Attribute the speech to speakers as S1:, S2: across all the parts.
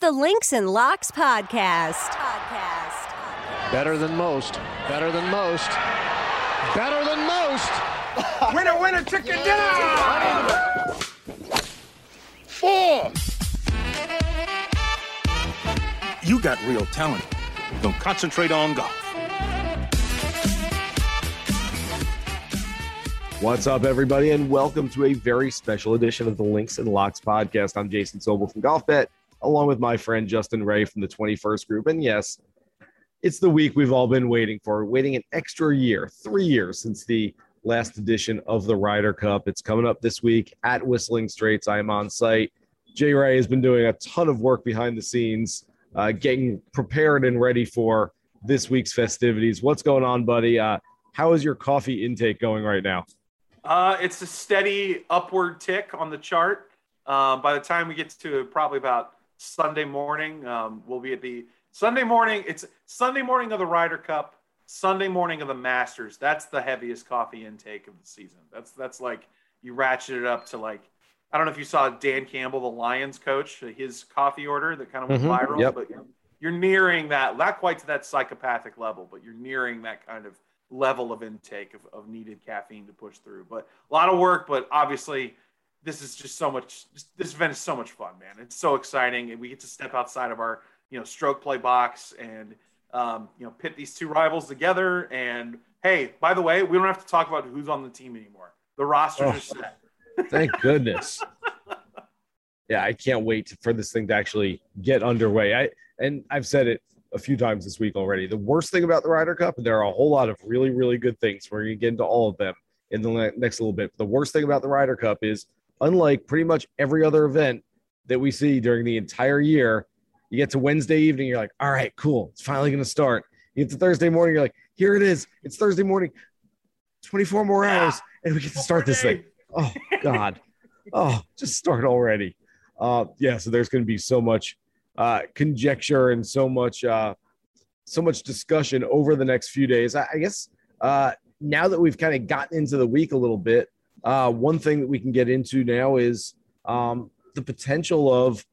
S1: The Links and Locks Podcast. Podcast.
S2: Better than most. Better than most. Better than most.
S3: winner, winner, chicken dinner! Four.
S4: You got real talent. Don't concentrate on golf.
S5: What's up, everybody, and welcome to a very special edition of the Links and Locks podcast. I'm Jason Sobel from Golf Bet, along with my friend Justin Ray from the 21st Group. And yes, it's the week we've all been waiting for, waiting an extra year, three years since the last edition of the Ryder Cup. It's coming up this week at Whistling Straits. I am on site. Jay Ray has been doing a ton of work behind the scenes, uh, getting prepared and ready for this week's festivities. What's going on, buddy? Uh, how is your coffee intake going right now?
S6: Uh, it's a steady upward tick on the chart. Um, by the time we get to probably about Sunday morning, um, we'll be at the Sunday morning. It's Sunday morning of the Ryder Cup, Sunday morning of the Masters. That's the heaviest coffee intake of the season. That's that's like you ratchet it up to like I don't know if you saw Dan Campbell, the Lions coach, his coffee order that kind of went
S5: Mhm,
S6: viral,
S5: yep.
S6: but you're nearing that, not quite to that psychopathic level, but you're nearing that kind of level of intake of, of needed caffeine to push through. But a lot of work, but obviously this is just so much, this event is so much fun, man. It's so exciting. And we get to step outside of our, you know, stroke play box and, um, you know, pit these two rivals together. And hey, by the way, we don't have to talk about who's on the team anymore. The rosters
S5: Oh.
S6: are set.
S5: Thank goodness. yeah, I can't wait for this thing to actually get underway. I and I've said it a few times this week already. The worst thing about the Ryder Cup, and there are a whole lot of really, really good things. We're going to get into all of them in the next little bit. The worst thing about the Ryder Cup is, unlike pretty much every other event that we see during the entire year, you get to Wednesday evening, you're like, all right, cool, it's finally going to start. You get to Thursday morning, you're like, here it is, it's Thursday morning, 24 more hours, and we get to start this thing. Oh God. Oh, just start already. Uh yeah, so there's gonna be so much uh conjecture and so much uh so much discussion over the next few days. I, I guess uh now that we've kind of gotten into the week a little bit, uh one thing that we can get into now is um the potential of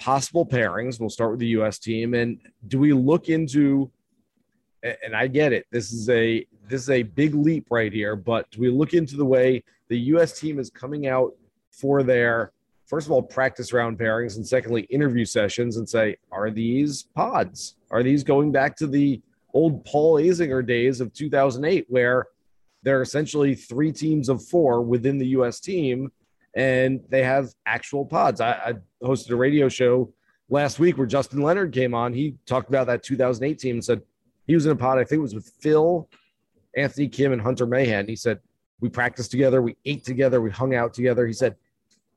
S5: possible pairings. We'll start with the US team. And do we look into and I get it. This is a this is a big leap right here, but do we look into the way the US team is coming out for their first of all practice round pairings and secondly interview sessions and say, are these pods? Are these going back to the old Paul Azinger days of 2008 where there are essentially three teams of four within the US team and they have actual pods. I, I hosted a radio show last week where Justin Leonard came on. He talked about that 2008 team and said he was in a pod, I think it was with Phil, Anthony Kim, and Hunter Mahan. He said, We practiced together, we ate together, we hung out together. He said,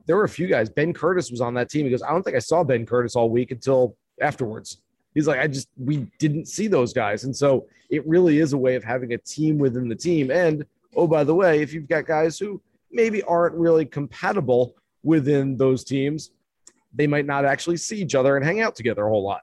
S5: There were a few guys. Ben Curtis was on that team. He goes, I don't think I saw Ben Curtis all week until afterwards. He's like, I just, we didn't see those guys. And so it really is a way of having a team within the team. And oh, by the way, if you've got guys who maybe aren't really compatible within those teams, they might not actually see each other and hang out together a whole lot.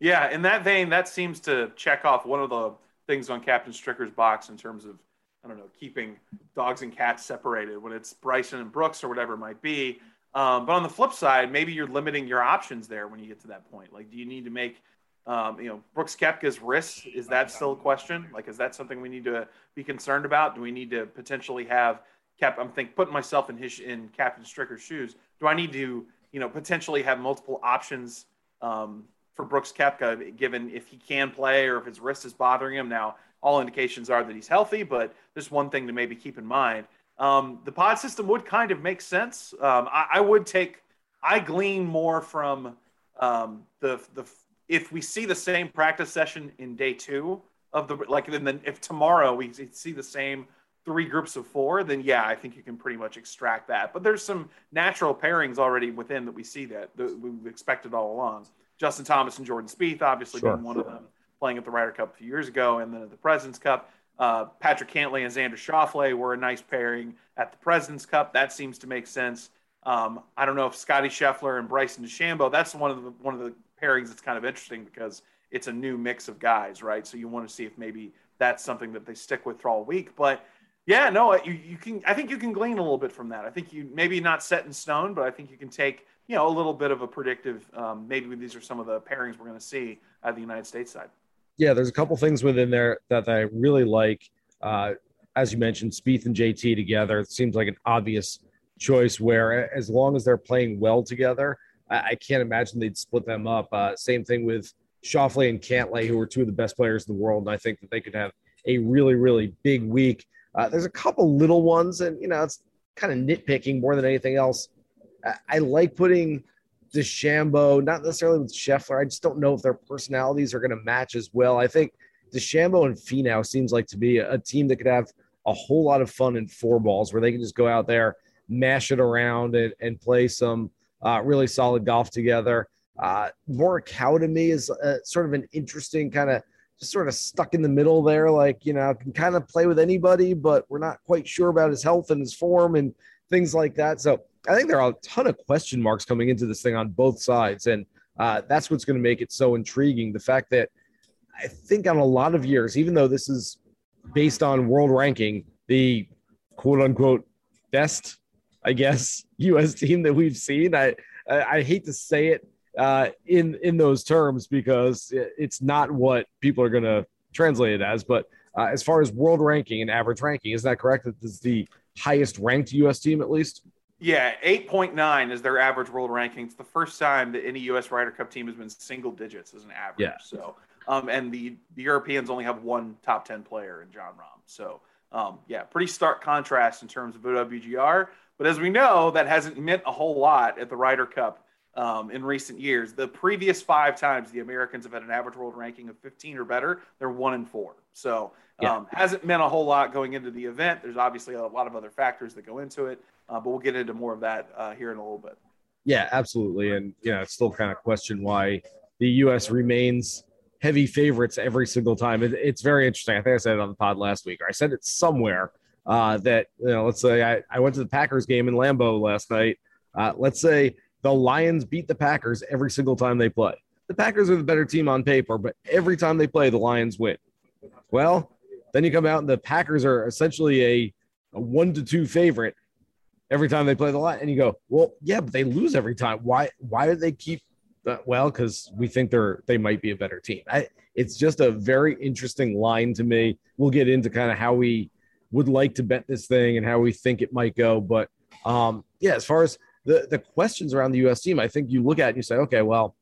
S6: Yeah, in that vein, that seems to check off one of the things on Captain Stricker's box in terms of, I don't know, keeping dogs and cats separated when it's Bryson and Brooks or whatever it might be. Um, but on the flip side, maybe you're limiting your options there when you get to that point. Like, do you need to make, um, you know, Brooks Koepka's wrist? Is that still a question? Like, is that something we need to be concerned about? Do we need to potentially have Cap? I'm think putting myself in his in Captain Stricker's shoes. Do I need to, you know, potentially have multiple options? Um, for Brooks Koepka, given if he can play or if his wrist is bothering him. Now, all indications are that he's healthy, but there's one thing to maybe keep in mind. Um, the pod system would kind of make sense. Um, I, I would take, I glean more from um, the the if we see the same practice session in day two of the like, then if tomorrow we see the same three groups of four, then yeah, I think you can pretty much extract that. But there's some natural pairings already within that we see that, that we've expected all along. Justin Thomas and Jordan Spieth, obviously
S5: Sure.
S6: being one of them, playing at the Ryder Cup a few years ago, and then at the President's Cup. Uh, Patrick Cantlay and Xander Schauffele were a nice pairing at the President's Cup. That seems to make sense. Um, I don't know if Scotty Scheffler and Bryson DeChambeau. That's one of the one of the pairings that's kind of interesting because it's a new mix of guys, right? So you want to see if maybe that's something that they stick with all week. But yeah, no, you, you can. I think you can glean a little bit from that. I think you maybe not set in stone, but I think you can take you know, a little bit of a predictive. Um, maybe these are some of the pairings we're going to see at the United States side.
S5: Yeah, there's a couple things within there that I really like. Uh, as you mentioned, Spieth and JT together it seems like an obvious choice. Where as long as they're playing well together, I, I can't imagine they'd split them up. Uh, same thing with Schauffele and Cantlay, who are two of the best players in the world, and I think that they could have a really, really big week. Uh, there's a couple little ones, and you know it's kind of nitpicking more than anything else. I, I like putting DeChambeau, not necessarily with Scheffler. I just don't know if their personalities are going to match as well. I think DeChambeau and Finau seems like to be a, a team that could have a whole lot of fun in four balls, where they can just go out there, mash it around, and, and play some uh, really solid golf together. Uh, Morikawa to me is uh, sort of an interesting kind of just sort of stuck in the middle there. Like, you know, can kind of play with anybody, but we're not quite sure about his health and his form and things like that. So I think there are a ton of question marks coming into this thing on both sides. And uh, that's what's going to make it so intriguing. The fact that I think on a lot of years, even though this is based on world ranking, the quote unquote best, I guess, U.S. team that we've seen. I, I, hate to say it uh, in in those terms because it's not what people are going to translate it as. But uh, as far as world ranking and average ranking, is that correct? That this is the highest ranked U.S. team, at least.
S6: Yeah, 8.9 is their average world ranking. It's the first time that any U.S. Ryder Cup team has been single digits as an average.
S5: Yeah.
S6: So, um, and the, the Europeans only have one top 10 player in Jon Rahm. So, um, yeah, pretty stark contrast in terms of WGR. But as we know, that hasn't meant a whole lot at the Ryder Cup um, in recent years. The previous five times the Americans have had an average world ranking of 15 or better, they're one in four. So yeah. um, hasn't meant a whole lot going into the event. There's obviously a lot of other factors that go into it, uh, but we'll get into more of that uh, here in a little bit.
S5: Yeah, absolutely. And, you know, it's still kind of question why the U.S. remains heavy favorites every single time. It, it's very interesting. I think I said it on the pod last week, or I said it somewhere uh, that, you know, let's say I, I went to the Packers game in Lambeau last night. Uh, let's say the Lions beat the Packers every single time they play. The Packers are the better team on paper, but every time they play, the Lions win. Well, then you come out and the Packers are essentially a, a one to two favorite every time they play the Lions, and you go, well, yeah, but they lose every time. Why? Why do they keep? That? Well, because we think they're they might be a better team. I, it's just a very interesting line to me. We'll get into kind of how we would like to bet this thing and how we think it might go, but um, yeah, as far as the the questions around the U.S. team, I think you look at and you say, okay, well,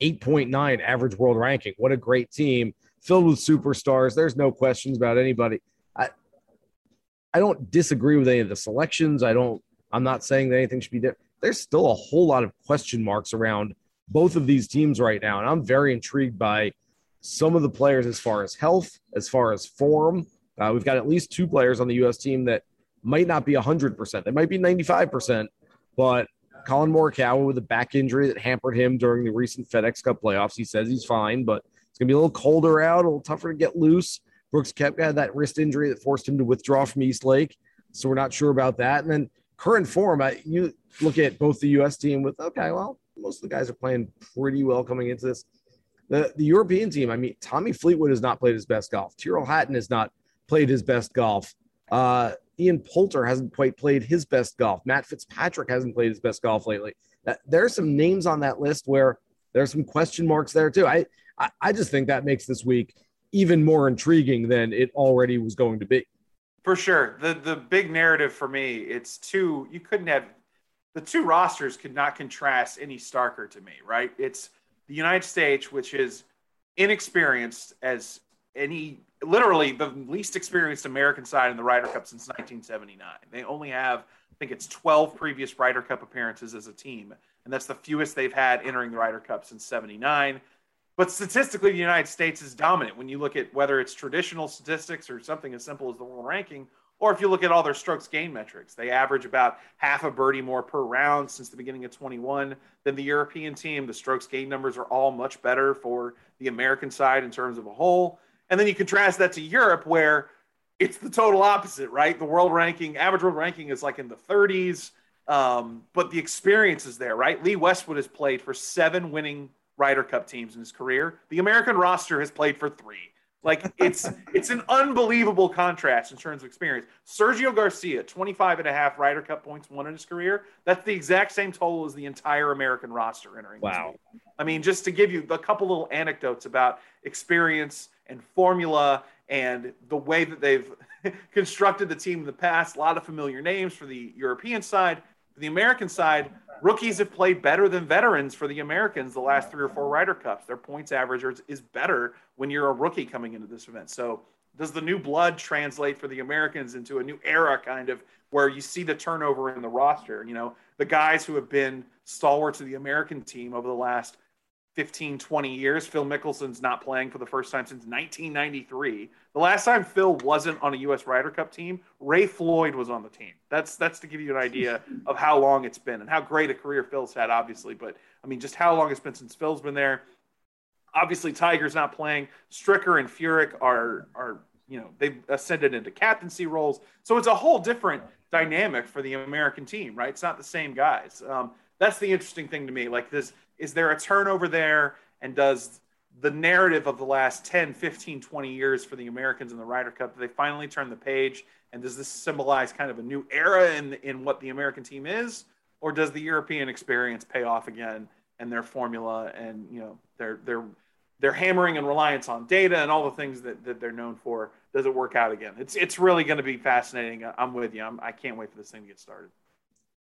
S5: 8.9 average world ranking. What a great team filled with superstars. There's no questions about anybody. I I don't disagree with any of the selections. I don't. I'm not saying that anything should be different. There's still a whole lot of question marks around both of these teams right now, and I'm very intrigued by some of the players as far as health, as far as form. Uh, we've got at least two players on the U.S. team that might not be 100%. They might be 95%, but Collin Morikawa with a back injury that hampered him during the recent FedEx Cup playoffs. He says he's fine, but it's going to be a little colder out, a little tougher to get loose. Brooks Koepka had that wrist injury that forced him to withdraw from East Lake, so we're not sure about that. And then current form, I, you look at both the U.S. team with okay, well, most of the guys are playing pretty well coming into this. The the European team, I mean, Tommy Fleetwood has not played his best golf. Tyrrell Hatton has not played his best golf. Uh, Ian Poulter hasn't quite played his best golf. Matt Fitzpatrick hasn't played his best golf lately. There are some names on that list where there's some question marks there too. I, I, I just think that makes this week even more intriguing than it already was going to be.
S6: For sure. The the big narrative for me, it's two you couldn't have the two rosters could not contrast any starker to me, right? It's the United States, which is inexperienced as any literally the least experienced American side in the Ryder Cup since 1979. They only have, I think it's 12 previous Ryder Cup appearances as a team, and that's the fewest they've had entering the Ryder Cup since 79. But statistically, the United States is dominant when you look at whether it's traditional statistics or something as simple as the world ranking, or if you look at all their strokes gain metrics. They average about half a birdie more per round since the beginning of 21 than the European team. The strokes gain numbers are all much better for the American side in terms of a whole. And then you contrast that to Europe, where it's the total opposite, right? The world ranking, average world ranking is like in the 30s, um, but the experience is there, right? Lee Westwood has played for seven winning Ryder Cup teams in his career. The American roster has played for three. Like it's it's an unbelievable contrast in terms of experience. Sergio Garcia, 25 and a half Ryder Cup points won in his career. That's the exact same total as the entire American roster entering.
S5: Wow.
S6: I mean, just to give you a couple little anecdotes about experience and formula and the way that they've constructed the team in the past, a lot of familiar names for the European side. For the American side, rookies have played better than veterans for the Americans the last three or four Ryder Cups. Their points average is better when you're a rookie coming into this event. So, does the new blood translate for the Americans into a new era, kind of where you see the turnover in the roster? You know, the guys who have been stalwarts of the American team over the last 15, 20 years. Phil Mickelson's not playing for the first time since 1993. The last time Phil wasn't on a U.S. Ryder Cup team, Ray Floyd was on the team. That's that's to give you an idea of how long it's been and how great a career Phil's had, obviously. But I mean, just how long it's been since Phil's been there. Obviously, Tiger's not playing. Stricker and Furyk are are you know they've ascended into captaincy roles, so it's a whole different dynamic for the American team, right? It's not the same guys. Um, that's the interesting thing to me. Like this is there a turnover there and does the narrative of the last 10 15 20 years for the americans in the ryder cup do they finally turn the page? And does this symbolize kind of a new era in, in what the american team is? Or does the european experience pay off again and their formula and you know their their their hammering and reliance on data and all the things that, that they're known for? Does it work out again? It's it's really going to be fascinating. I'm with you. I'm, i can't wait for this thing to get started.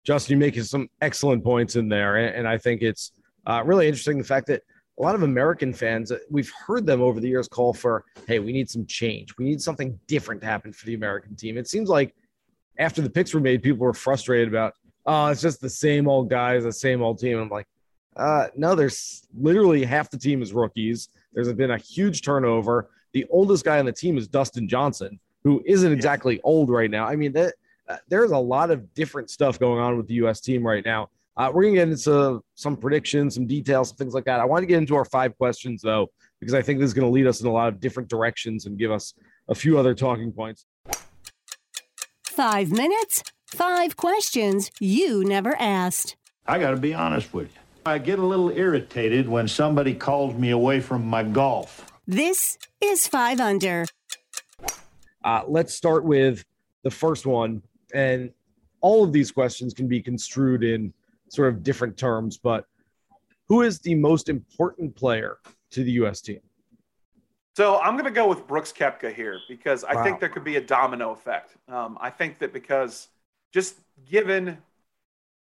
S5: Justin you're making some excellent points in there and, and i think it's uh, really interesting the fact that a lot of American fans, uh, we've heard them over the years call for, hey, we need some change. We need something different to happen for the American team. It seems like after the picks were made, people were frustrated about, oh, it's just the same old guys, the same old team. I'm like, uh, no, there's literally half the team is rookies. There's been a huge turnover. The oldest guy on the team is Dustin Johnson, who isn't exactly old right now. I mean, that, uh, there's a lot of different stuff going on with the U.S. team right now. Uh, we're going to get into some predictions, some details, some things like that. I want to get into our five questions, though, because I think this is going to lead us in a lot of different directions and give us a few other talking points.
S1: Five minutes, five questions you never asked.
S7: I got to be honest with you. I get a little irritated when somebody calls me away from my golf.
S1: This is Five Under.
S5: Uh, let's start with the first one. And all of these questions can be construed in sort of different terms, but who is the most important player to the U.S. team?
S6: So I'm going to go with Brooks Koepka here because I wow. think there could be a domino effect. Um, I think that because just given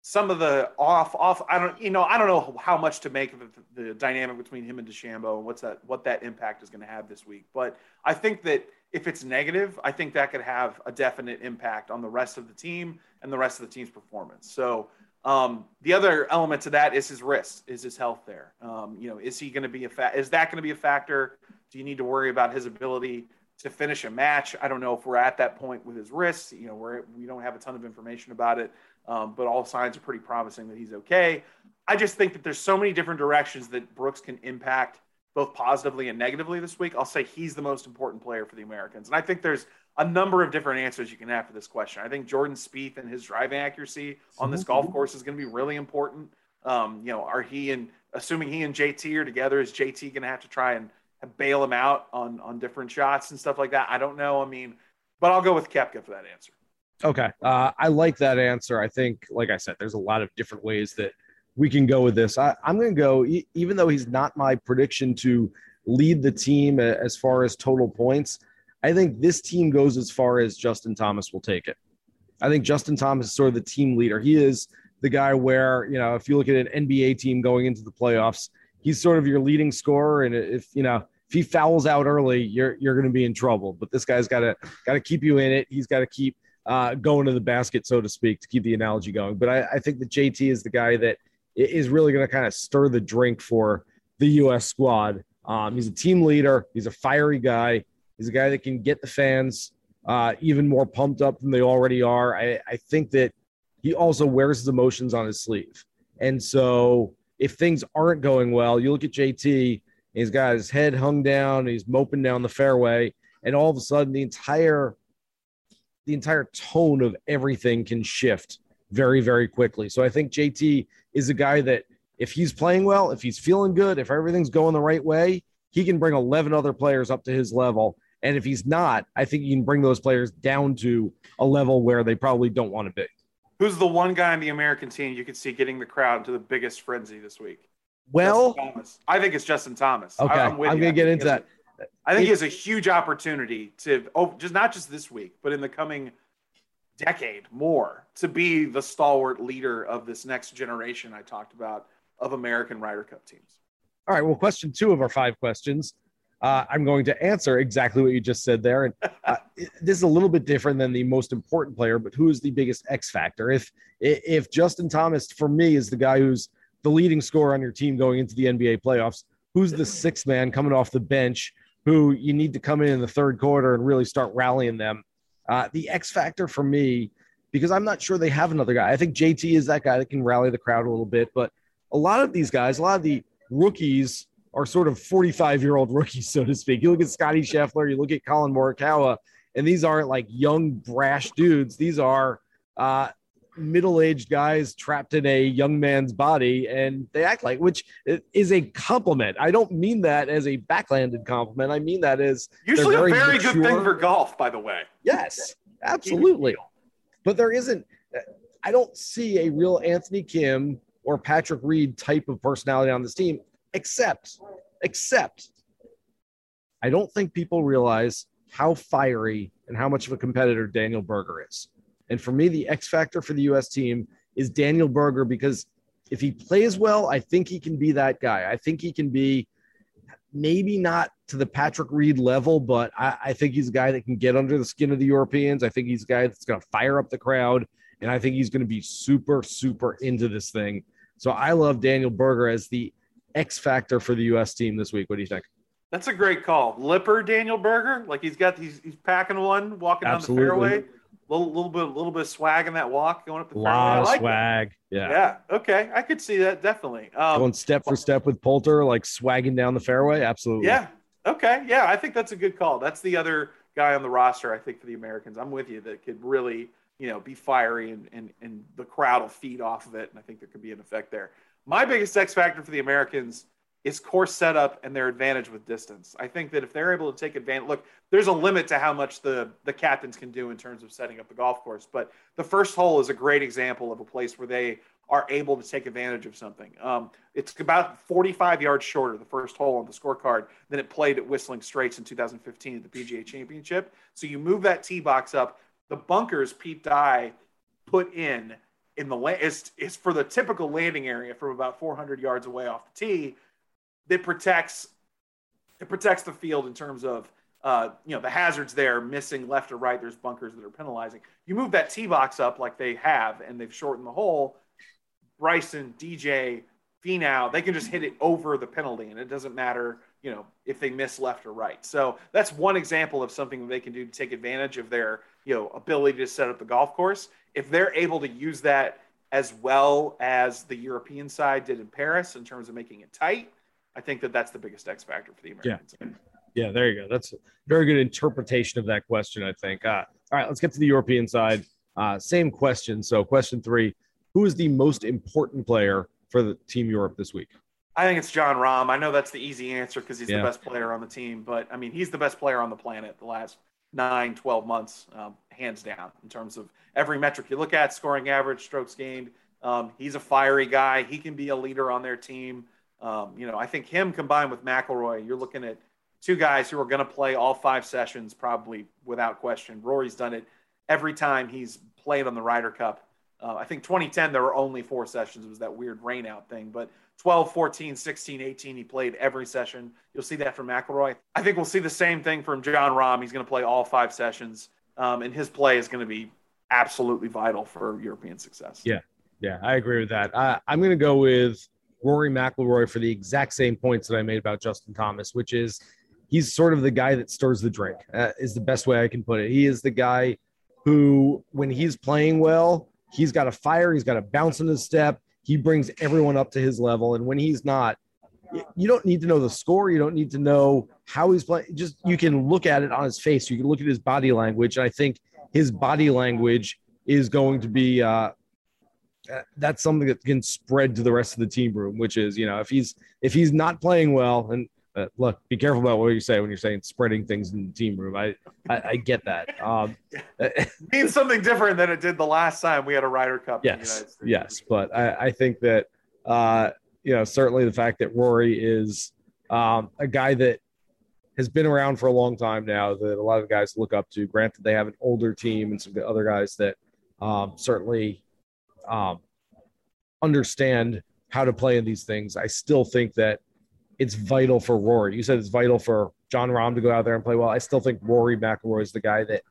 S6: some of the off off I don't you know I don't know how much to make of the, the dynamic between him and DeChambeau and what's that what that impact is going to have this week. But I think that if it's negative, I think that could have a definite impact on the rest of the team and the rest of the team's performance. So um, the other element to that is his wrist, is his health there. Um, you know, is he going to be a fa- is that going to be a factor? Do you need to worry about his ability to finish a match? I don't know if we're at that point with his wrist. You know, we're, we don't have a ton of information about it, um, but all signs are pretty promising that he's okay. I just think that there's so many different directions that Brooks can impact both positively and negatively this week. I'll say he's the most important player for the Americans, and I think there's a number of different answers you can have for this question. I think Jordan Spieth and his driving accuracy on this golf course is going to be really important. Um, you know, are he and assuming he and JT are together, is JT going to have to try and bail him out on on different shots and stuff like that? I don't know. I mean, but I'll go with Koepka for that answer.
S5: Okay, uh, I like that answer. I think, like I said, there's a lot of different ways that we can go with this. I, am going to go, e- even though he's not my prediction to lead the team as far as total points. I think this team goes as far as Justin Thomas will take it. I think Justin Thomas is sort of the team leader. He is the guy where, you know, if you look at an NBA team going into the playoffs, he's sort of your leading scorer. And if, you know, if he fouls out early, you're, you're going to be in trouble. But this guy's got to, got to keep you in it. He's got to keep uh, going to the basket, so to speak, to keep the analogy going. But I, I think that JT is the guy that is really going to kind of stir the drink for the U.S. squad. Um, he's a team leader. He's a fiery guy. He's a guy that can get the fans uh, even more pumped up than they already are. I, I think that he also wears his emotions on his sleeve. And so if things aren't going well, you look at JT, he's got his head hung down, he's moping down the fairway, and all of a sudden the entire the entire tone of everything can shift very, very quickly. So I think JT is a guy that if he's playing well, if he's feeling good, if everything's going the right way, he can bring 11 other players up to his level. And if he's not, I think you can bring those players down to a level where they probably don't want to be.
S6: Who's the one guy on the American team you could see getting the crowd into the biggest frenzy this week?
S5: Well.
S6: I think it's Justin Thomas.
S5: okay,
S6: I-
S5: I'm,
S6: with you.
S5: going to get into that.
S6: I think he has a huge opportunity to, oh, just not just this week, but in the coming decade more to be the stalwart leader of this next generation I talked about of American Ryder Cup teams.
S5: All right. Well, question two of our five questions. Uh, I'm going to answer exactly what you just said there. And uh, this is a little bit different than the most important player, but who is the biggest X factor? If if Justin Thomas, for me, is the guy who's the leading scorer on your team going into the NBA playoffs, who's the sixth man coming off the bench who you need to come in in the third quarter and really start rallying them? Uh, the X factor for me, because I'm not sure they have another guy. I think JT is that guy that can rally the crowd a little bit, but a lot of these guys, a lot of the rookies are sort of 45 year old rookies, so to speak. You look at Scotty Scheffler, you look at Collin Morikawa, and these aren't like young, brash dudes. These are uh, middle aged guys trapped in a young man's body, and they act like, which is a compliment. I don't mean that as a backhanded compliment. I mean that as
S6: Usually
S5: very
S6: a very good thing for golf, by the way.
S5: Yes, absolutely. But there isn't, I don't see a real Anthony Kim or Patrick Reed type of personality on this team, except, except, I don't think people realize how fiery and how much of a competitor Daniel Berger is. And for me, the X factor for the U.S. team is Daniel Berger because if he plays well, I think he can be that guy. I think he can be maybe not to the Patrick Reed level, but I, I think he's a guy that can get under the skin of the Europeans. I think he's a guy that's going to fire up the crowd, and I think he's going to be super, super into this thing. So I love Daniel Berger as the X factor for the U.S. team this week. What do you think?
S6: That's a great call. Lipper Daniel Berger, like he's got these, he's packing one, walking
S5: Absolutely.
S6: down the fairway. Little, little bit, a little bit of swag in that walk going up the
S5: lot of
S6: like it.
S5: swag. Yeah.
S6: Yeah. Okay. I could see that definitely. Um,
S5: Going step for step with Poulter, like swagging down the fairway. Absolutely.
S6: yeah. Okay. Yeah. I think that's a good call. That's the other guy on the roster, I think, for the Americans. I'm with you that could really, you know, be fiery and, and, and the crowd will feed off of it. And I think there could be an effect there. My biggest X factor for the Americans is course setup and their advantage with distance. I think that if they're able to take advantage, look, there's a limit to how much the the captains can do in terms of setting up the golf course. But the first hole is a great example of a place where they are able to take advantage of something. Um, it's about 45 yards shorter, the first hole on the scorecard, than it played at Whistling Straits in 2015 at the PGA Championship. So you move that tee box up. The bunkers Pete Dye put in in the land is is for the typical landing area from about 400 yards away off the tee that protects it protects the field in terms of uh, you know the hazards there missing left or right. There's bunkers that are penalizing. You move that tee box up like they have and they've shortened the hole. Bryson dj Finau, they can just hit it over the penalty and it doesn't matter you know if they miss left or right. So that's one example of something they can do to take advantage of their you know ability to set up the golf course if they're able to use that as well as the european side did in paris in terms of making it tight I think that that's the biggest X factor for the Americans.
S5: Yeah, there you go. That's a very good interpretation of that question, I think. Uh, all right, let's get to the European side. Uh, same question. So, question three Who is the most important player for the Team Europe this week?
S6: I think it's Jon Rahm. I know that's the easy answer because he's
S5: Yeah.
S6: the best player on the team, but I mean, he's the best player on the planet the last nine, 12 months, um, hands down, in terms of every metric you look at scoring average, strokes gained. Um, he's a fiery guy. He can be a leader on their team. Um, you know, I think him combined with McIlroy, you're looking at two guys who are going to play all five sessions probably without question. Rory's done it every time he's played on the Ryder Cup. Uh, I think 2010, there were only four sessions. It was that weird rain out thing. But 12, 14, 16, 18, he played every session. You'll see that from McIlroy. I think we'll see the same thing from Jon Rahm. He's going to play all five sessions, um, and his play is going to be absolutely vital for European success.
S5: Yeah. Yeah, I agree with that. Uh, I'm going to go with Rory McIlroy for the exact same points that I made about Justin Thomas, which is he's sort of the guy that stirs the drink. Uh, is the best way I can put it. He is the guy who, when he's playing well, he's got a fire. He's got a bounce in his step. He brings everyone up to his level, and when he's not, you don't need to know the score. You don't need to know how he's playing. Just you can look at it on his face. You can look at his body language. And I think his body language is going to be. Uh, that's something that can spread to the rest of the team room which is you know if he's if he's not playing well and Uh, look, be careful about what you say when you're saying spreading things in the team room. I I, I get that. Um,
S6: means something different than it did the last time we had a Ryder Cup.
S5: yes, yes, but I, I think that uh, you know certainly the fact that Rory is um, a guy that has been around for a long time now that a lot of guys look up to. Granted, they have an older team and some other guys that um, certainly um, understand how to play in these things. I still think that it's vital for Rory. You said it's vital for Jon Rahm to go out there and play well. I still think Rory McIlroy is the guy that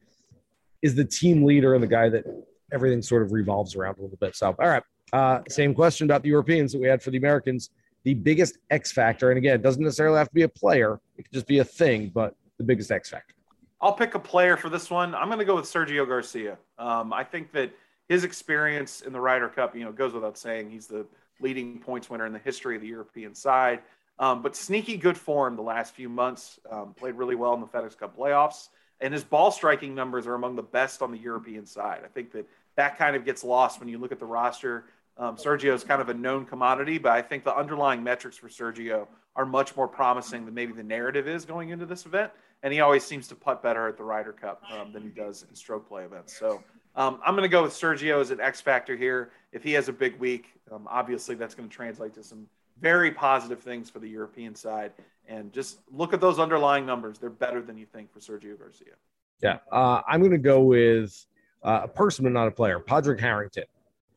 S5: is the team leader and the guy that everything sort of revolves around a little bit. So, all right. Uh, same question about the Europeans that we had for the Americans. The biggest X factor, and again, it doesn't necessarily have to be a player; it could just be a thing. But the biggest X factor.
S6: I'll pick a player for this one. I'm going to go with Sergio Garcia. Um, I think that his experience in the Ryder Cup, you know, goes without saying. He's the leading points winner in the history of the European side. Um, but sneaky good form the last few months. Um, played really well in the FedEx Cup playoffs, and his ball striking numbers are among the best on the European side. I think that that kind of gets lost when you look at the roster. Um, Sergio is kind of a known commodity, but I think the underlying metrics for Sergio are much more promising than maybe the narrative is going into this event. And he always seems to putt better at the Ryder Cup um, than he does in stroke play events. So um, I'm going to go with Sergio as an X factor here. If he has a big week, um, obviously that's going to translate to some very positive things for the European side. And just look at those underlying numbers; they're better than you think for Sergio Garcia.
S5: Yeah, uh, I'm going to go with uh, a person, but not a player. Padraig Harrington,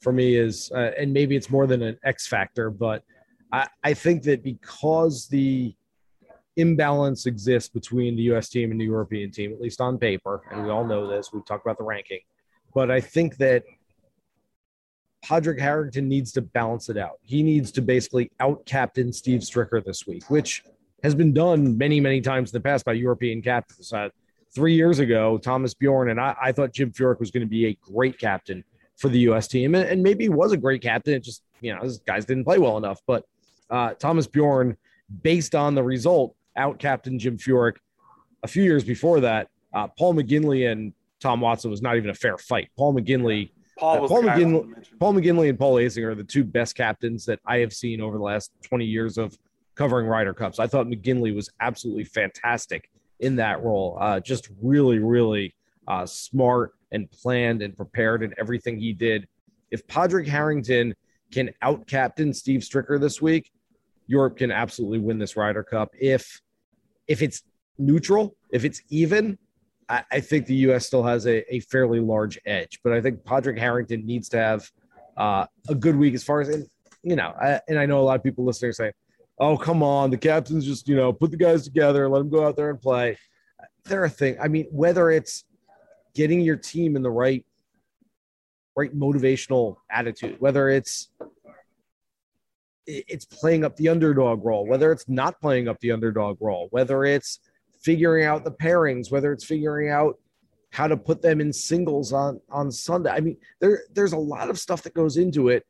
S5: for me, is uh, and maybe it's more than an X factor, but I, I think that because the imbalance exists between the U.S. team and the European team, at least on paper, and we all know this. We've talked about the ranking, but I think that Padraig Harrington needs to balance it out. He needs to basically out captain Steve Stricker this week, which has been done many, many times in the past by European captains. Uh, three years ago, Thomas Bjorn and I, I thought Jim Furyk was going to be a great captain for the U.S. team, and, and, maybe was a great captain. It just you know, these guys didn't play well enough. But uh, Thomas Bjorn, based on the result, out captain Jim Furyk. A few years before that, uh, Paul McGinley and Tom Watson was not even a fair fight. Paul McGinley Paul, uh, Paul McGinley, Paul McGinley and Paul Azinger are the two best captains that I have seen over the last 20 years of covering Ryder Cups. I thought McGinley was absolutely fantastic in that role. Uh, just really, really uh, smart and planned and prepared in everything he did. If Padraig Harrington can out captain Steve Stricker this week, Europe can absolutely win this Ryder Cup. If if it's neutral, if it's even, I, I think the U.S. still has a, a, fairly large edge. But I think Padraig Harrington needs to have uh, a good week as far as, and, you know, I, and I know a lot of people listening are saying, oh, come on, the captains just, you know, put the guys together, let them go out there and play. They're a thing. I mean, whether it's getting your team in the right, right motivational attitude, whether it's it's playing up the underdog role, whether it's not playing up the underdog role, whether it's figuring out the pairings, whether it's figuring out how to put them in singles on on Sunday. I mean, there there's a lot of stuff that goes into it,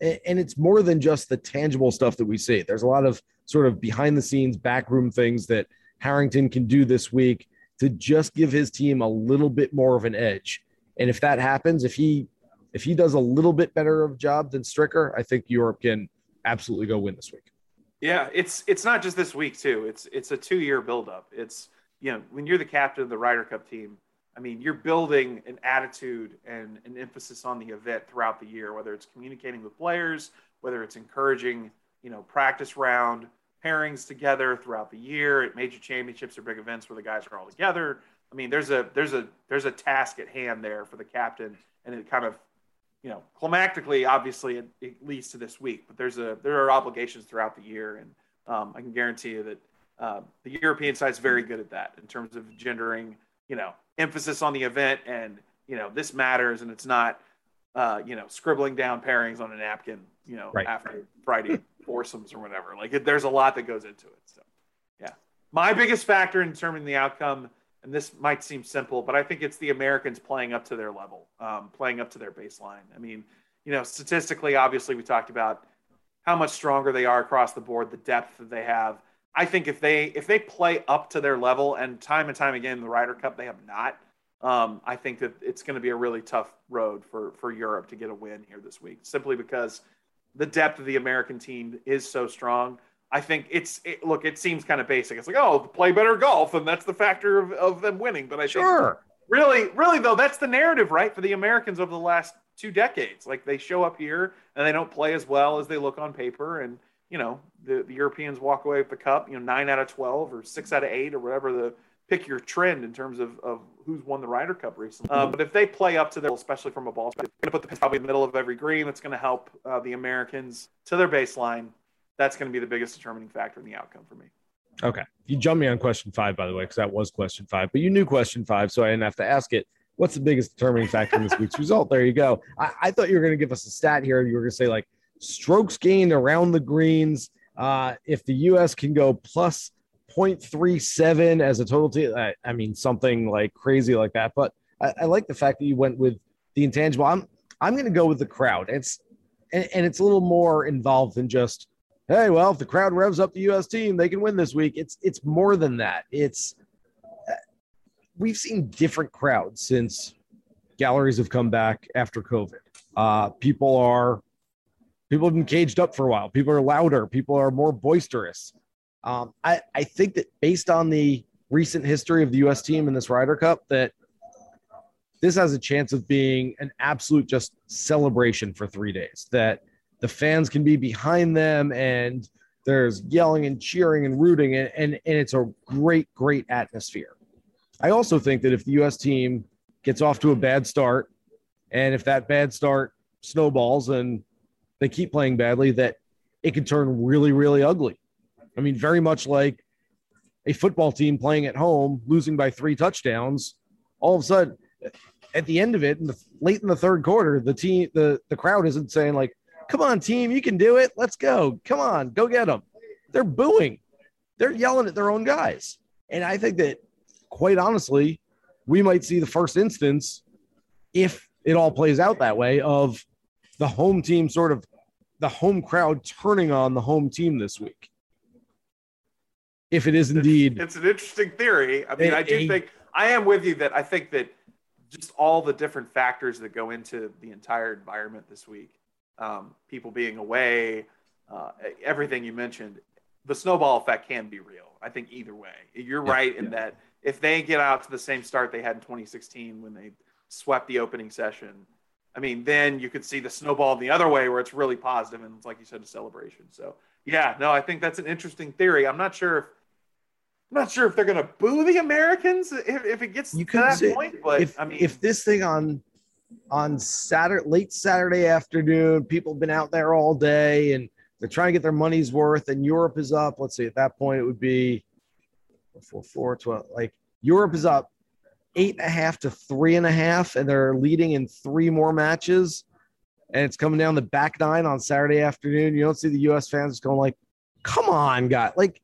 S5: and it's more than just the tangible stuff that we see. There's a lot of sort of behind the scenes, backroom things that Harrington can do this week to just give his team a little bit more of an edge. And if that happens, if he if he does a little bit better of job than Stricker, I think Europe can absolutely go win this week.
S6: Yeah, it's it's not just this week too. It's it's a two year buildup. It's you know when you're the captain of the Ryder Cup team, I mean you're building an attitude and an emphasis on the event throughout the year. Whether it's communicating with players, whether it's encouraging you know practice round pairings together throughout the year. At major championships or big events where the guys are all together. I mean, there's a there's a there's a task at hand there for the captain, and it kind of you know, climactically, obviously, it, it, leads to this week, but there's a there are obligations throughout the year, and um, I can guarantee you that uh, the European side is very good at that in terms of gendering, you know, emphasis on the event, and you know, this matters, and it's not, uh, you know, scribbling down pairings on a napkin, you know, right. after Friday foursomes or whatever. Like, it, there's a lot that goes into it. So, yeah, my biggest factor in determining the outcome and this might seem simple, but I think it's the Americans playing up to their level, um, playing up to their baseline. I mean, you know, statistically, obviously, we talked about how much stronger they are across the board, the depth that they have. I think if they if they play up to their level, and time and time again, the Ryder Cup they have not. Um, I think that it's going to be a really tough road for for Europe to get a win here this week, simply because the depth of the American team is so strong. I think it's it, look. It seems kind of basic. It's like, oh, play better golf, and that's the factor of, of them winning. But I
S5: sure.
S6: think really, really though, that's the narrative, right, for the Americans over the last two decades. Like they show up here and they don't play as well as they look on paper, and you know the, the Europeans walk away with the cup. You know, nine out of twelve or six out of eight or whatever the pick your trend in terms of, of who's won the Ryder Cup recently. Uh, but if they play up to their, especially from a ball, they're going to put the probably in the middle of every green. That's going to help uh, the Americans to their baseline. That's going to be the biggest determining factor in the outcome for me.
S5: Okay. You jumped me on question five, by the way, because that was question five, but you knew question five, so I didn't have to ask it. What's the biggest determining factor in this week's result? There you go. I, I thought you were going to give us a stat here. You were going to say like strokes gained around the greens. Uh, if the U.S. can go plus 0.37 as a total team. I, I, mean, something like crazy like that. But I, I, like the fact that you went with the intangible. I'm I'm going to go with the crowd. It's and, and, it's a little more involved than just hey, well, if the crowd revs up the U.S. team, they can win this week. It's it's more than that. It's we've seen different crowds since galleries have come back after COVID. Uh, people are people have been caged up for a while. People are louder. People are more boisterous. Um, I, I think that based on the recent history of the U.S. team in this Ryder Cup, that this has a chance of being an absolute just celebration for three days. That the fans can be behind them and there's yelling and cheering and rooting, and, and, and it's a great, great atmosphere. I also think that if the U.S. team gets off to a bad start, and if that bad start snowballs and they keep playing badly, that it can turn really, really ugly. I mean, very much like a football team playing at home, losing by three touchdowns. All of a sudden, at the end of it, in the, late in the third quarter, the team, the the crowd isn't saying like, "Come on, team, you can do it. Let's go. Come on, go get them." They're booing. They're yelling at their own guys. And I think that, quite honestly, we might see the first instance, if it all plays out that way, of the home team sort of the home crowd turning on the home team this week if it is indeed.
S6: It's, it's an interesting theory. I mean, a, I do a, think I am with you that I think that just all the different factors that go into the entire environment this week, um, people being away, uh, everything you mentioned, the snowball effect can be real. I think either way, you're yeah, right in yeah. that if they get out to the same start they had in 2016 when they swept the opening session, I mean, then you could see the snowball the other way where it's really positive and it's like you said, a celebration. So yeah, no, I think that's an interesting theory. I'm not sure if I'm not sure if they're going to boo the Americans if, if it gets you to that say, point. But
S5: if,
S6: I mean,
S5: if this thing on on Saturday, late Saturday afternoon, people have been out there all day and they're trying to get their money's worth, and Europe is up. Let's see, at that point, it would be four, four, 12. Like Europe is up eight and a half to three and a half, and they're leading in three more matches. And it's coming down the back nine on Saturday afternoon. You don't see the U.S. fans going like, "Come on, guy!" Like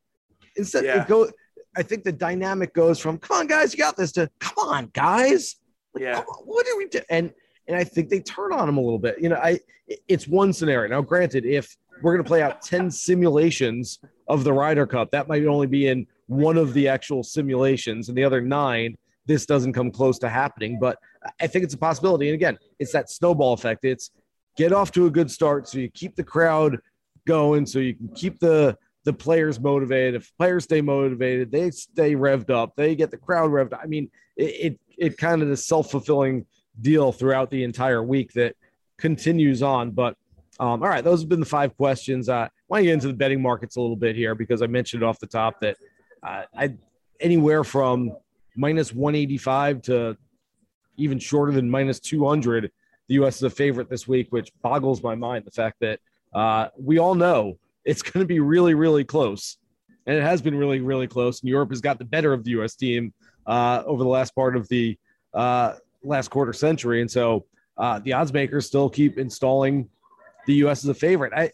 S5: instead, yeah. it go I think the dynamic goes from "Come on, guys, you got this" to "Come on, guys,
S6: like, yeah,
S5: what are we doing?" And and I think they turn on them a little bit. You know, I it's one scenario. Now, granted, if we're going to play out ten simulations of the Ryder Cup, that might only be in one of the actual simulations, and the other nine, this doesn't come close to happening. But I think it's a possibility. And again, it's that snowball effect. It's get off to a good start so you keep the crowd going, so you can keep the the players motivated. If players stay motivated, they stay revved up. They get the crowd revved. Up. I mean, it it, it kind of the self fulfilling deal throughout the entire week that continues on. But um, all right, those have been the five questions. Uh, I want to get into the betting markets a little bit here because I mentioned off the top that uh, I anywhere from minus 185 to even shorter than minus 200. The U.S. is a favorite this week, which boggles my mind. The fact that uh, we all know it's going to be really, really close. And it has been really, really close. And Europe has got the better of the U.S. team uh, over the last part of the uh, last quarter century. And so uh, the odds makers still keep installing the U.S. as a favorite. I,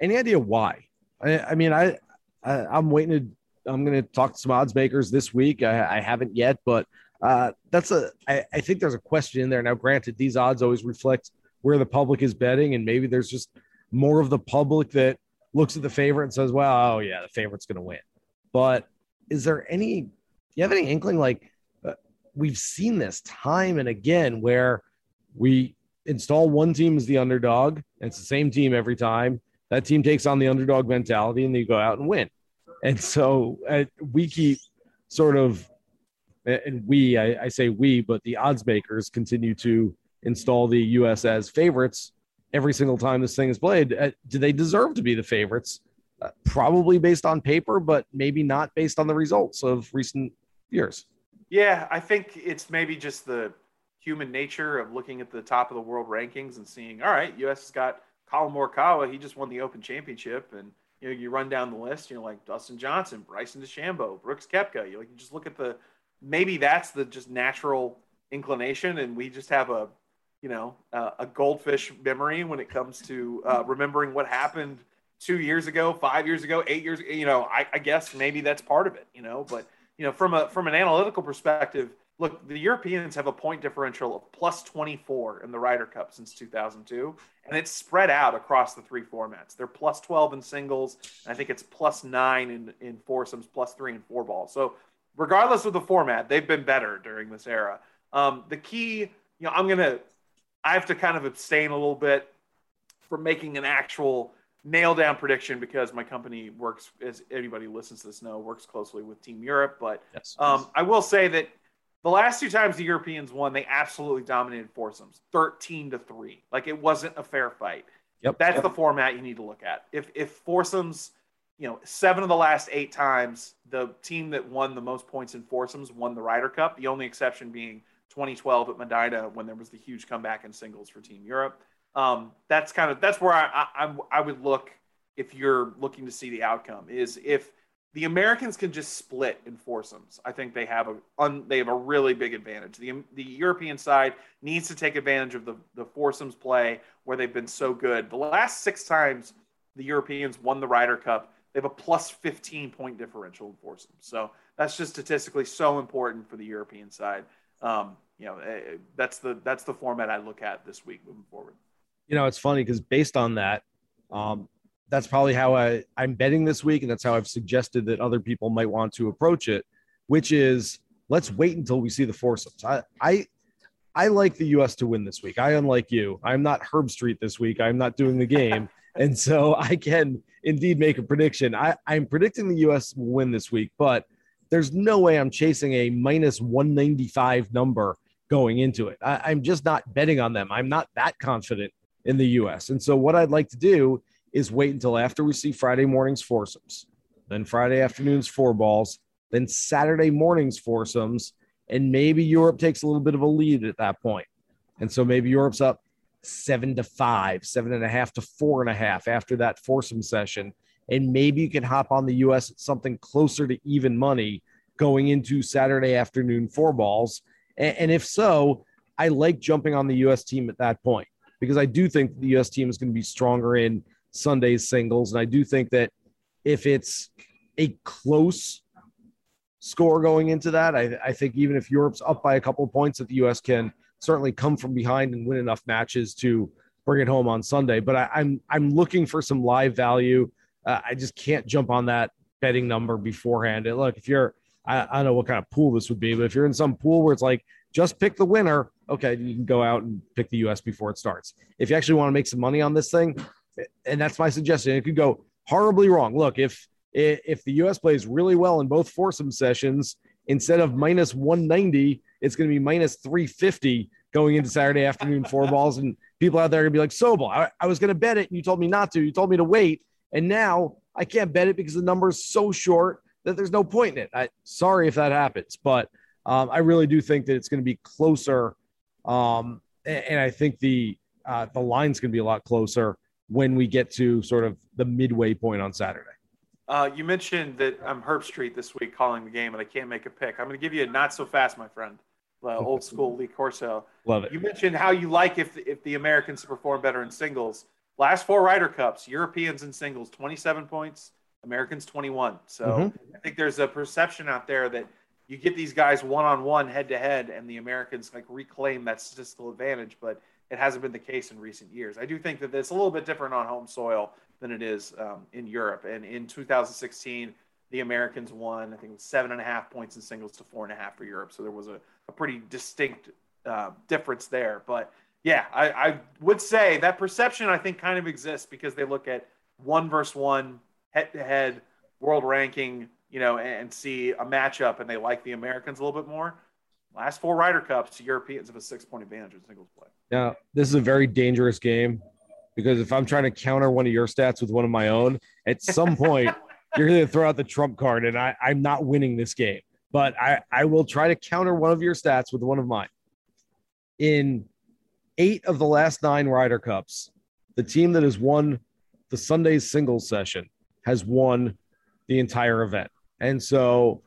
S5: any idea why? I, I mean, I, I am waiting to. I'm going to talk to some odds makers this week. I, I haven't yet, but uh, that's a. I, I think there's a question in there. Now, granted, these odds always reflect where the public is betting, and maybe there's just more of the public that looks at the favorite and says, well, oh, yeah, the favorite's going to win. But is there any, do you have any inkling like uh, we've seen this time and again where we install one team as the underdog and it's the same team every time that team takes on the underdog mentality and they go out and win. And so uh, we keep sort of, and we, I, I say we, but the odds makers continue to install the U.S. as favorites every single time this thing is played. Uh, do they deserve to be the favorites? Uh, probably based on paper, but maybe not based on the results of recent years.
S6: Yeah, I think it's maybe just the human nature of looking at the top of the world rankings and seeing, all right, U.S. has got Collin Morikawa. He just won the Open Championship, and you know you run down the list. You're like Dustin Johnson, Bryson DeChambeau, Brooks Koepka. You like you just look at the maybe that's the just natural inclination, and we just have a you know uh, a goldfish memory when it comes to uh, remembering what happened two years ago, five years ago, eight years. You know, I, I guess maybe that's part of it. You know, but you know from a from an analytical perspective look, the Europeans have a point differential of plus 24 in the Ryder Cup since 2002, and it's spread out across the three formats. They're plus 12 in singles, and I think it's plus nine in, in foursomes, plus three in four ball. So, regardless of the format, they've been better during this era. Um, the key, you know, I'm going to, I have to kind of abstain a little bit from making an actual nail down prediction because my company works, as anybody listens to this know, works closely with Team Europe. But yes, um, I will say that the last two times the Europeans won, they absolutely dominated foursomes, thirteen to three. Like it wasn't a fair fight. Yep. That's yep. the format you need to look at. If if foursomes, you know, seven of the last eight times, the team that won the most points in foursomes won the Ryder Cup. The only exception being 2012 at Medinah when there was the huge comeback in singles for Team Europe. Um, that's kind of that's where I, I I would look if you're looking to see the outcome is if the Americans can just split in foursomes. I think they have a un, they have a really big advantage. The the European side needs to take advantage of the the foursomes play where they've been so good. The last six times the Europeans won the Ryder Cup, they have a plus 15 point differential in foursomes. So that's just statistically so important for the European side. Um, you know, eh, that's the that's the format I look at this week moving forward.
S5: You know, it's funny because based on that, um, that's probably how I, I'm betting this week, and that's how I've suggested that other people might want to approach it, which is let's wait until we see the foursomes. I, I I like the US to win this week. I unlike you. I'm not Herbstreit this week. I'm not doing the game. and so I can indeed make a prediction. I, I'm predicting the US will win this week, but there's no way I'm chasing a minus 195 number going into it. I, I'm just not betting on them. I'm not that confident in the US. And so what I'd like to do is wait until after we see Friday morning's foursomes, then Friday afternoon's four balls, then Saturday morning's foursomes, and maybe Europe takes a little bit of a lead at that point. And so maybe Europe's up seven to five, seven and a half to four and a half after that foursome session. And maybe you can hop on the US at something closer to even money going into Saturday afternoon four balls. And, if so, I like jumping on the US team at that point because I do think the US team is going to be stronger in Sunday's singles. And I do think that if it's a close score going into that, I, I think even if Europe's up by a couple of points, that the U.S. can certainly come from behind and win enough matches to bring it home on Sunday. But I, am I'm, I'm looking for some live value. Uh, I just can't jump on that betting number beforehand. And look, if you're I, I don't know what kind of pool this would be, but if you're in some pool where it's like just pick the winner, okay, you can go out and pick the U.S. before it starts. If you actually want to make some money on this thing, and that's my suggestion. It could go horribly wrong. Look, if if the U.S. plays really well in both foursome sessions, instead of minus 190, it's going to be minus 350 going into Saturday afternoon four balls. And people out there are going to be like, Sobel, I, I was going to bet it. And you told me not to. You told me to wait. And now I can't bet it because the number is so short that there's no point in it. I, sorry if that happens, but um, I really do think that it's going to be closer. Um, and, and, I think the uh, the line's going to be a lot closer when we get to sort of the midway point on Saturday.
S6: Uh, you mentioned that I'm Herbstreit this week calling the game, and I can't make a pick. I'm going to give you a not so fast, my friend. Uh, old school Lee Corso.
S5: Love it.
S6: You mentioned how you like if if the Americans perform better in singles. Last four Ryder Cups, Europeans in singles, 27 points, Americans 21. So mm-hmm. I think there's a perception out there that you get these guys one on one, head to head, and the Americans like reclaim that statistical advantage. But it hasn't been the case in recent years. I do think that it's a little bit different on home soil than it is um, in Europe. And in 2016, the Americans won, I think, seven and a half points in singles to four and a half for Europe. So there was a, a pretty distinct uh, difference there. But yeah, I, I, would say that perception, I think, kind of exists because they look at one versus one, head to head, world ranking, you know, and see a matchup and they like the Americans a little bit more. Last four Ryder Cups, Europeans have a six point advantage in singles play.
S5: Now, this is a very dangerous game because if I'm trying to counter one of your stats with one of my own, at some point you're going to throw out the trump card, and I, I'm not winning this game. But I, I will try to counter one of your stats with one of mine. In eight of the last nine Ryder Cups, the team that has won the Sunday's singles session has won the entire event. And so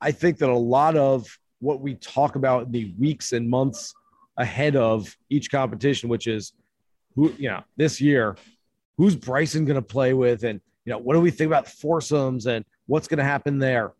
S5: I think that a lot of what we talk about in the weeks and months ahead of each competition, which is who, you know, this year, who's Bryson going to play with? And, you know, what do we think about foursomes and what's going to happen there?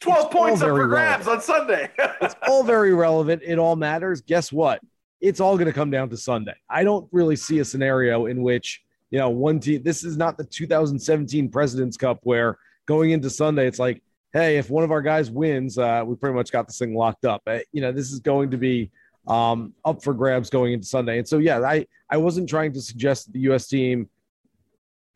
S6: 12
S5: It's
S6: points up for grabs
S5: relevant.
S6: on Sunday.
S5: It's all very relevant. It all matters. Guess what? It's all going to come down to Sunday. I don't really see a scenario in which, you know, one team, this is not the 2017 President's Cup where going into Sunday, it's like, hey, if one of our guys wins, uh, we pretty much got this thing locked up. Uh, you know, this is going to be um, up for grabs going into Sunday. And so, yeah, I, I wasn't trying to suggest that the U.S. team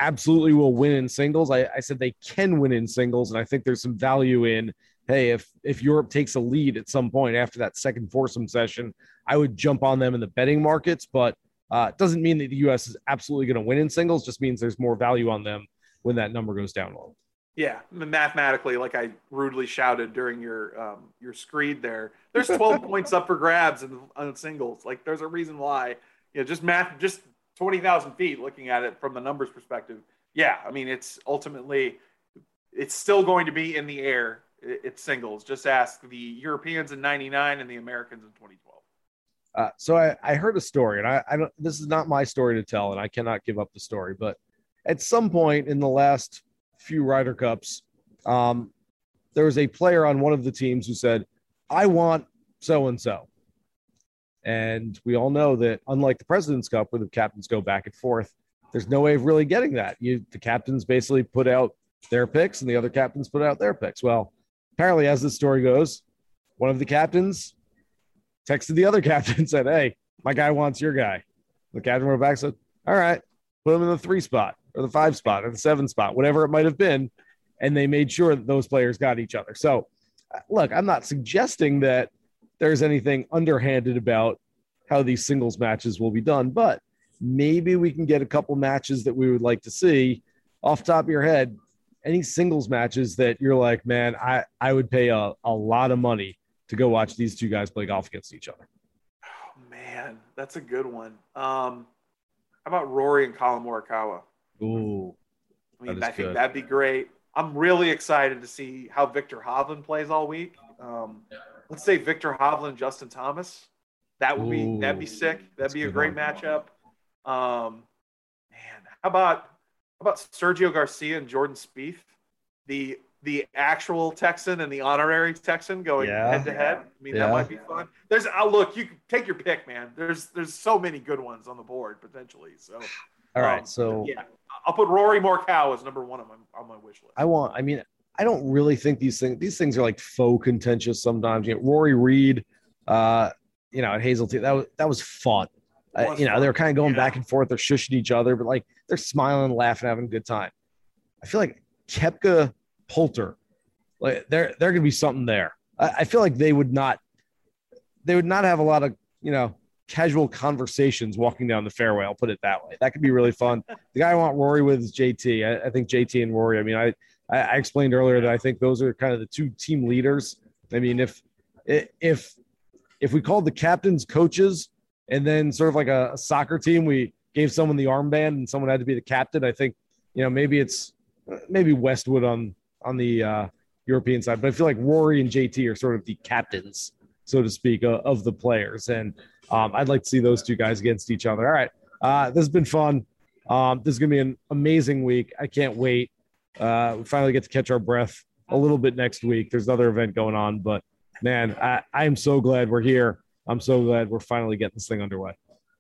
S5: absolutely will win in singles. I, I said they can win in singles, and I think there's some value in hey, if if Europe takes a lead at some point after that second foursome session, I would jump on them in the betting markets. But uh, it doesn't mean that the U.S. is absolutely going to win in singles. Just means there's more value on them when that number goes down low.
S6: Yeah, mathematically, like I rudely shouted during your um, your screed there, there's 12 points up for grabs in, on singles. Like there's a reason why. You know, just math, just 20,000 feet looking at it from the numbers perspective. Yeah, I mean, it's ultimately, it's still going to be in the air. It's singles. Just ask the Europeans in 99 and the Americans in 2012.
S5: Uh, so I, I heard a story, and I, I don't. This is not my story to tell, and I cannot give up the story. But at some point in the last few Ryder Cups, um, there was a player on one of the teams who said, "I want so and so," and we all know that unlike the President's Cup, where the captains go back and forth, there's no way of really getting that. You the captains basically put out their picks, and the other captains put out their picks. Well, apparently, as the story goes, one of the captains texted the other captain and said, Hey, my guy wants your guy. The captain wrote back and said, All right, put him in the three spot or the five spot or the seven spot, whatever it might have been. And they made sure that those players got each other. So, uh, look, I'm not suggesting that there's anything underhanded about how these singles matches will be done, but maybe we can get a couple matches that we would like to see off top of your head. Any singles matches that you're like, man, I, I would pay a, a lot of money to go watch these two guys play golf against each other.
S6: Oh, man, that's a good one. Um, how about Rory and Collin Morikawa?
S5: Ooh,
S6: I mean, I think
S5: good.
S6: that'd be great. I'm really excited to see how Viktor Hovland plays all week. Um, let's say Viktor Hovland, Justin Thomas. That would be that'd be sick. That'd be
S5: a
S6: great
S5: one.
S6: matchup. Um, man, how about how about Sergio Garcia and Jordan Spieth, the the actual Texan and the honorary Texan going head to head. I mean,
S5: Yeah.
S6: that might be fun. There's oh look, you can take your pick, man. There's there's so many good ones on the board potentially. So
S5: all right.
S6: um,
S5: So
S6: yeah, I'll put Rory Morikawa as number one on my on my wish list.
S5: I want, I mean, I don't really think these things, these things are like faux contentious sometimes. You know, Rory Reed, uh, you know, at Hazeltine, that was, that was fun. Uh, you know, they were kind of going
S6: Yeah.
S5: back and forth. They're shushing each other, but like they're smiling, laughing, having a good time. I feel like Koepka Poulter, like there, there could be something there. I, I feel like they would not, they would not have a lot of, you know, casual conversations walking down the fairway. I'll put it that way. That could be really fun. the guy I want Rory with is JT. I, I think JT and Rory. I mean, I, I explained earlier that I think those are kind of the two team leaders. I mean, if if if we called the captains coaches and then sort of like a, a soccer team, we gave someone the armband and someone had to be the captain. I think you know maybe it's maybe Westwood on on the uh, European side, but I feel like Rory and JT are sort of the captains, so to speak, of, of the players, and um, I'd like to see those two guys against each other. All right, uh, this has been fun. Um, this is gonna be an amazing week. I can't wait. Uh, we finally get to catch our breath a little bit next week. There's another event going on, but man, I, I'm so glad we're here. I'm so glad we're finally getting this thing underway.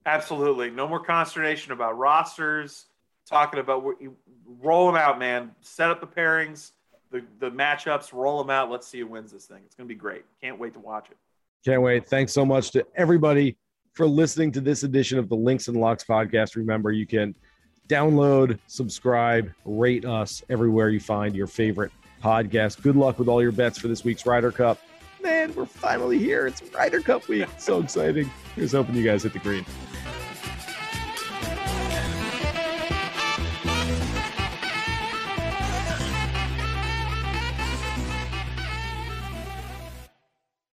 S6: Absolutely. No more consternation about rosters. Talking about roll them out, man. Set up the pairings, the the matchups, roll them out. Let's see who wins this thing. It's going to be great. Can't wait to watch it.
S5: Can't wait. Thanks so much to everybody for listening to this edition of the Links and Locks podcast. Remember, you can download, subscribe, rate us everywhere you find your favorite podcast. Good luck with all your bets for this week's Ryder Cup. Man, we're finally here. It's Ryder Cup week. So exciting. Here's hoping you guys hit the green.